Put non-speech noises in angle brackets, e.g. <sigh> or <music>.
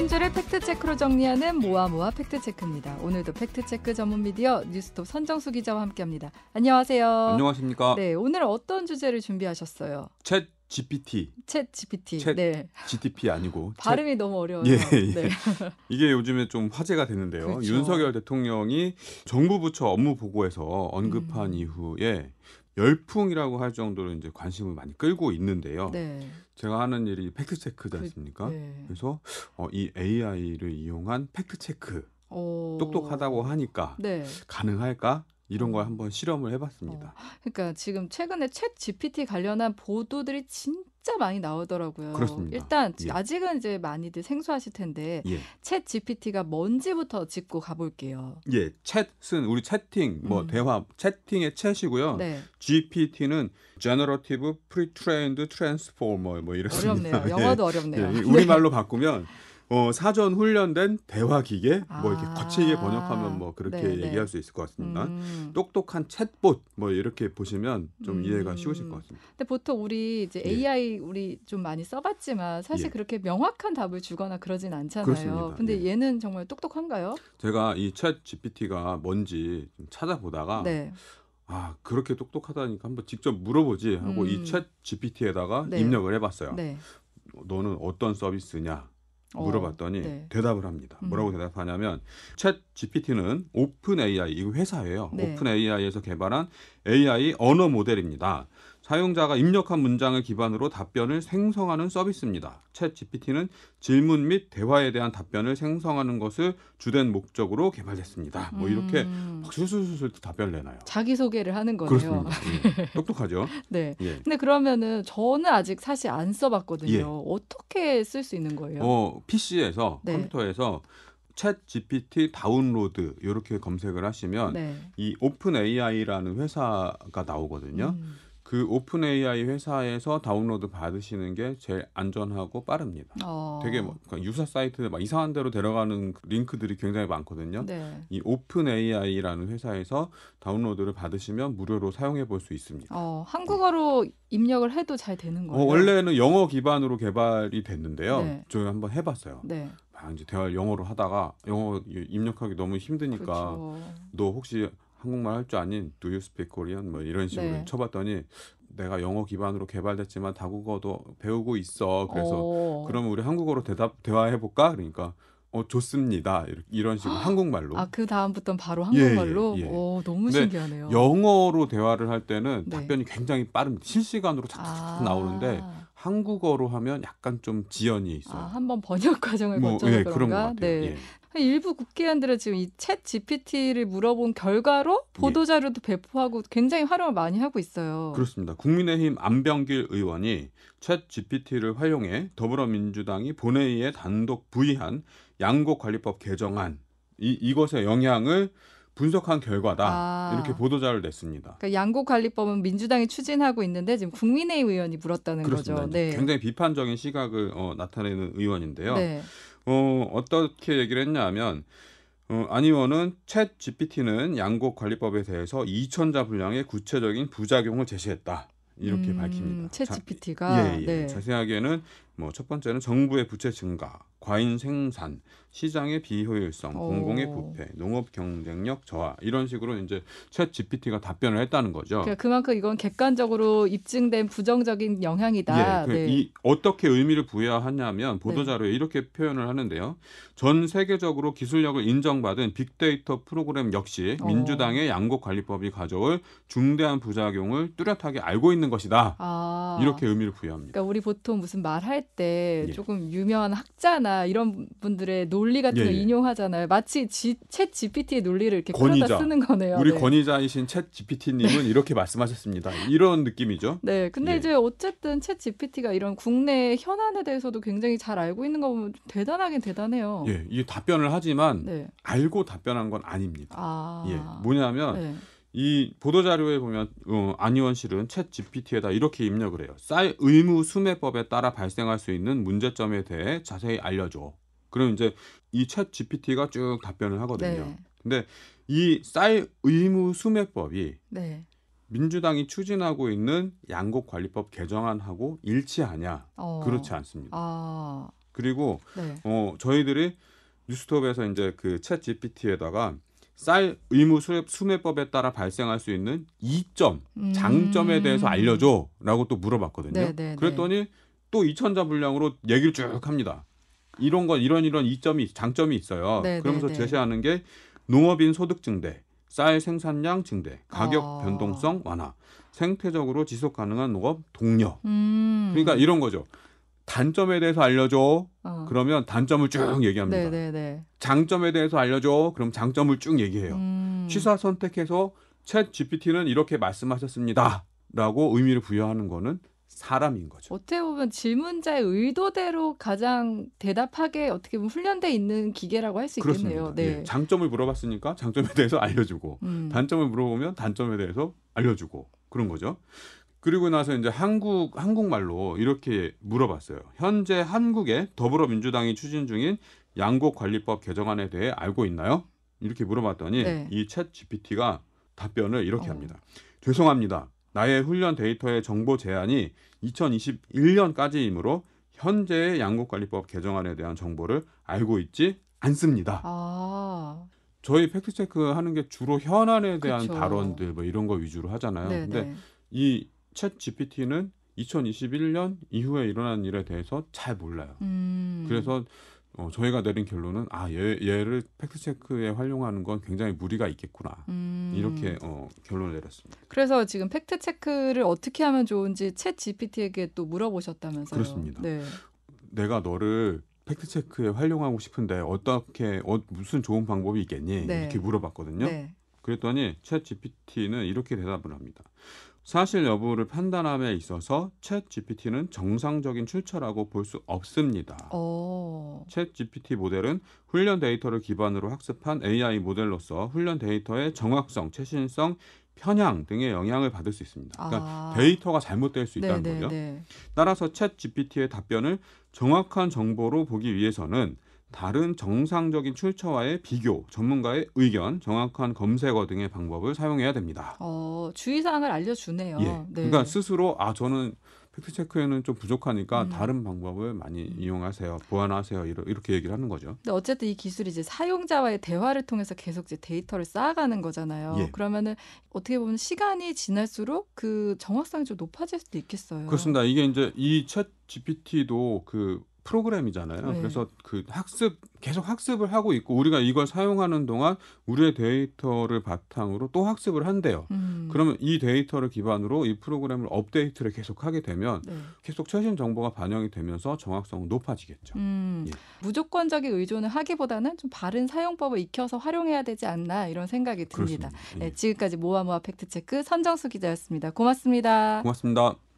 한 줄을 팩트체크로 정리하는 모아모아 팩트체크입니다. 오늘도 팩트체크 전문 미디어 뉴스톱 선정수 기자와 함께합니다. 안녕하세요. 안녕하십니까. 네, 오늘 어떤 주제를 준비하셨어요? 챗 GPT. 챗 GPT. 챗 네. GTP 아니고 <laughs> 발음이 너무 어려워요. 예, 예. 네. <laughs> 이게 요즘에 좀 화제가 되는데요. 그렇죠. 윤석열 대통령이 정부 부처 업무 보고에서 언급한 음. 이후에 열풍이라고 할 정도로 이제 관심을 많이 끌고 있는데요. 네. 제가 하는 일이 fact check지 그- 않습니까? 네. 그래서 어, 이 AI를 이용한 fact check 오. 똑똑하다고 하니까 네. 가능할까? 이런 걸 어. 한번 실험을 해봤습니다. 그러니까 지금 최근에 챗 GPT 관련한 보도들이 진 짜 많이 나오더라고요. 그렇습니다. 일단 예. 아직은 이제 많이들 생소하실 텐데 예, 챗 GPT가 뭔지부터 짚고 가볼게요. 예, 챗은 우리 채팅, 뭐 음. 대화, 채팅의 chat이고요. 네. GPT는 Generative Pre-trained Transformer 뭐 이렇습니다. 어렵네요. <laughs> 예. 영어도 어렵네요. 예, 우리 말로 바꾸면 어, 사전 훈련된 대화 기계 뭐 이렇게 아. 거칠게 번역하면 뭐 그렇게 네, 네. 얘기할 수 있을 것 같습니다. 음. 똑똑한 챗봇 뭐 이렇게 보시면 좀 음. 이해가 쉬우실 것 같습니다. 근데 보통 우리 이제 예. AI 우리 좀 많이 써봤지만 사실 예. 그렇게 명확한 답을 주거나 그러진 않잖아요. 그렇습니다. 근데 예. 얘는 정말 똑똑한가요? 제가 이 챗 GPT가 뭔지 좀 찾아보다가 네. 아 그렇게 똑똑하다니까 한번 직접 물어보지 하고 음. 이챗 GPT에다가 네. 입력을 해봤어요. 네. 너는 어떤 서비스냐? 어, 물어봤더니 네. 대답을 합니다. 음. 뭐라고 대답하냐면 챗 GPT는 Open AI 이거 회사예요. 네. Open AI에서 개발한 AI 언어 모델입니다. 사용자가 입력한 문장을 기반으로 답변을 생성하는 서비스입니다. 챗 GPT는 질문 및 대화에 대한 답변을 생성하는 것을 주된 목적으로 개발됐습니다. 뭐 이렇게 음. 막 술술술 답변을 내놔요. 자기 소개를 하는 거네요. 그렇습니다. 예. <laughs> 똑똑하죠? 네. 예. 근데 그러면은 저는 아직 사실 안 써봤거든요. 예. 어떻게 쓸 수 있는 거예요? 어, PC에서 네. 컴퓨터에서 챗 GPT 다운로드 이렇게 검색을 하시면 네. 이 Open AI라는 회사가 나오거든요. 음. 그 Open AI 회사에서 다운로드 받으시는 게 제일 안전하고 빠릅니다. 어. 되게 뭐 그러니까 유사 사이트 막 이상한 데로 데려가는 그 링크들이 굉장히 많거든요. 네. 이 Open AI라는 회사에서 다운로드를 받으시면 무료로 사용해 볼 수 있습니다. 어, 한국어로 입력을 해도 잘 되는 어, 거예요? 원래는 영어 기반으로 개발이 됐는데요. 네. 저희 한번 해봤어요. 네. 막 이제 대화를 영어로 하다가 영어 입력하기 너무 힘드니까 그렇죠. 너 혹시 한국말 할 줄 아닌 Do you speak Korean? 뭐 이런 식으로 네. 쳐봤더니 내가 영어 기반으로 개발됐지만 다국어도 배우고 있어. 그래서 어. 그러면 우리 한국어로 대답 대화해 볼까? 그러니까 어 좋습니다. 이런 식으로 한국말로 아, 그 다음부터는 바로 예, 한국말로? 예, 예. 오, 너무 신기하네요. 영어로 대화를 할 때는 네. 답변이 굉장히 빠릅니다. 실시간으로 착착 나오는데 한국어로 하면 약간 좀 지연이 있어요. 아, 한번 번역 과정을 뭐, 거쳐서 예, 그런가? 그런. 네. 예. 일부 국회의원들은 지금 이 챗 GPT를 물어본 결과로 예. 보도 자료도 배포하고 굉장히 활용을 많이 하고 있어요. 그렇습니다. 국민의힘 안병길 의원이 챗 GPT를 활용해 더불어민주당이 본회의에 단독 부의한 양곡관리법 개정안 이, 이것의 영향을 분석한 결과다 아. 이렇게 보도자를 냈습니다. 그러니까 양곡관리법은 민주당이 추진하고 있는데 지금 국민의힘 의원이 물었다는 그렇습니다. 거죠. 네. 굉장히 비판적인 시각을 어, 나타내는 의원인데요. 네. 어, 어떻게 얘기를 했냐면 어, 안 의원은 챗 GPT는 양곡 관리법에 대해서 2천자 분량의 구체적인 부작용을 제시했다. 이렇게 음, 밝힙니다. 챗 자, GPT가 예, 예. 네. 자세하게는 뭐 첫 번째는 정부의 부채 증가, 과잉 생산, 시장의 비효율성, 오. 공공의 부패, 농업 경쟁력 저하 이런 식으로 이제 챗 GPT가 답변을 했다는 거죠. 그러니까 그만큼 이건 객관적으로 입증된 부정적인 영향이다. 예, 그 네. 이 어떻게 의미를 부여하냐면 보도 자료에 이렇게 표현을 하는데요. 전 세계적으로 기술력을 인정받은 빅데이터 프로그램 역시 어. 민주당의 양곡 관리법이 가져올 중대한 부작용을 뚜렷하게 알고 있는 것이다. 아. 이렇게 의미를 부여합니다. 그러니까 우리 보통 무슨 말할 때 예. 조금 유명한 학자나 이런 분들의 논리 같은 예, 거 예. 인용하잖아요. 마치 지, 챗 GPT의 논리를 이렇게 권위자. 쓰는 거네요. 우리 네. 권위자이신 챗 GPT님은 <laughs> 이렇게 말씀하셨습니다. 이런 느낌이죠. 네, 근데 예. 이제 어쨌든 챗 GPT가 이런 국내 현안에 대해서도 굉장히 잘 알고 있는 거 보면 좀 대단하긴 대단해요. 예, 이게 답변을 하지만 네. 알고 답변한 건 아닙니다. 아. 예, 뭐냐면 네. 이 보도 자료에 보면 어, 안 의원실은 챗 GPT에다 이렇게 입력을 해요. 쌀 의무 수매법에 따라 발생할 수 있는 문제점에 대해 자세히 알려줘. 그럼 이제 이 챗 GPT가 쭉 답변을 하거든요. 네. 근데 이 쌀 의무 수매법이 네. 민주당이 추진하고 있는 양곡관리법 개정안하고 일치하냐? 어. 그렇지 않습니다. 아. 그리고 네. 어 저희들이 뉴스톱에서 이제 그 챗 GPT에다가 쌀 의무 수매, 수매 법에 따라 발생할 수 있는 이점 음. 장점에 대해서 알려줘라고 또 물어봤거든요. 네, 네, 그랬더니 또 2천자 분량으로 얘기를 쭉 합니다. 이런 건 이런 이런 이점이 장점이 있어요. 네, 그러면서 네, 네. 제시하는 게 농업인 소득 증대, 쌀 생산량 증대, 가격 아. 변동성 완화, 생태적으로 지속 가능한 농업 독려. 음. 그러니까 이런 거죠. 단점에 대해서 알려줘. 어. 그러면 단점을 쭉 얘기합니다. 네, 네, 네. 장점에 대해서 알려줘. 그럼 장점을 쭉 얘기해요. 음. 취사 선택해서 챗 GPT는 이렇게 말씀하셨습니다.라고 의미를 부여하는 거는 사람인 거죠. 어떻게 보면 질문자의 의도대로 가장 대답하게 어떻게 보면 훈련돼 있는 기계라고 할 수 있겠네요. 네. 예, 장점을 물어봤으니까 장점에 대해서 알려주고 음. 단점을 물어보면 단점에 대해서 알려주고 그런 거죠. 그리고 나서 이제 한국 한국말로 이렇게 물어봤어요. 현재 한국의 더불어민주당이 추진 중인 양곡 관리법 개정안에 대해 알고 있나요? 이렇게 물어봤더니 네. 이챗 GPT가 답변을 이렇게 어. 합니다. 죄송합니다. 나의 훈련 데이터의 정보 제한이 2021년까지이므로 현재의 양곡관리법 개정안에 대한 정보를 알고 있지 않습니다. 아. 저희 fact check 하는 게 주로 현안에 대한 그쵸. 발언들 뭐 이런 거 위주로 하잖아요. 네, 근데 네. 이 챗 GPT는 2021년 이후에 일어난 일에 대해서 잘 몰라요. 음. 그래서 어, 저희가 내린 결론은 아 얘, 얘를 fact check에 활용하는 건 굉장히 무리가 있겠구나. 음. 이렇게 어, 결론을 내렸습니다. 그래서 지금 fact check를 어떻게 하면 좋은지 챗 GPT에게 또 물어보셨다면서요. 그렇습니다. 네. 내가 너를 fact check에 활용하고 싶은데 어떻게 어, 무슨 좋은 방법이 있겠니? 네. 이렇게 물어봤거든요. 네. 그랬더니 챗 GPT는 이렇게 대답을 합니다. 사실 여부를 판단함에 있어서 챗 GPT는 정상적인 출처라고 볼 수 없습니다. 어. 챗 GPT 모델은 훈련 데이터를 기반으로 학습한 AI 모델로서 훈련 데이터의 정확성, 최신성, 편향 등의 영향을 받을 수 있습니다. 그러니까 아. 데이터가 잘못될 수 있다는 네, 거죠. 네, 네. 따라서 챗 GPT의 답변을 정확한 정보로 보기 위해서는 다른 정상적인 출처와의 비교, 전문가의 의견, 정확한 검색어 등의 방법을 사용해야 됩니다. 어, 주의사항을 알려주네요. 예. 네. 그러니까 스스로 아 저는 팩트 체크에는 좀 부족하니까 음. 다른 방법을 많이 이용하세요, 보완하세요 이렇게 얘기를 하는 거죠. 근데 어쨌든 이 기술이 이제 사용자와의 대화를 통해서 계속 이제 데이터를 쌓아가는 거잖아요. 예. 그러면은 어떻게 보면 시간이 지날수록 그 정확성이 좀 높아질 수도 있겠어요. 그렇습니다. 이게 이제 이 챗 GPT도 그 프로그램이잖아요. 네. 그래서 그 학습 계속 학습을 하고 있고 우리가 이걸 사용하는 동안 우리의 데이터를 바탕으로 또 학습을 한대요. 음. 그러면 이 데이터를 기반으로 이 프로그램을 업데이트를 계속 하게 되면 네. 계속 최신 정보가 반영이 되면서 정확성은 높아지겠죠. 음, 예. 무조건적인 의존을 하기보다는 좀 바른 사용법을 익혀서 활용해야 되지 않나 이런 생각이 듭니다. 예. 네, 지금까지 모아모아 fact check 선정수 기자였습니다. 고맙습니다. 고맙습니다.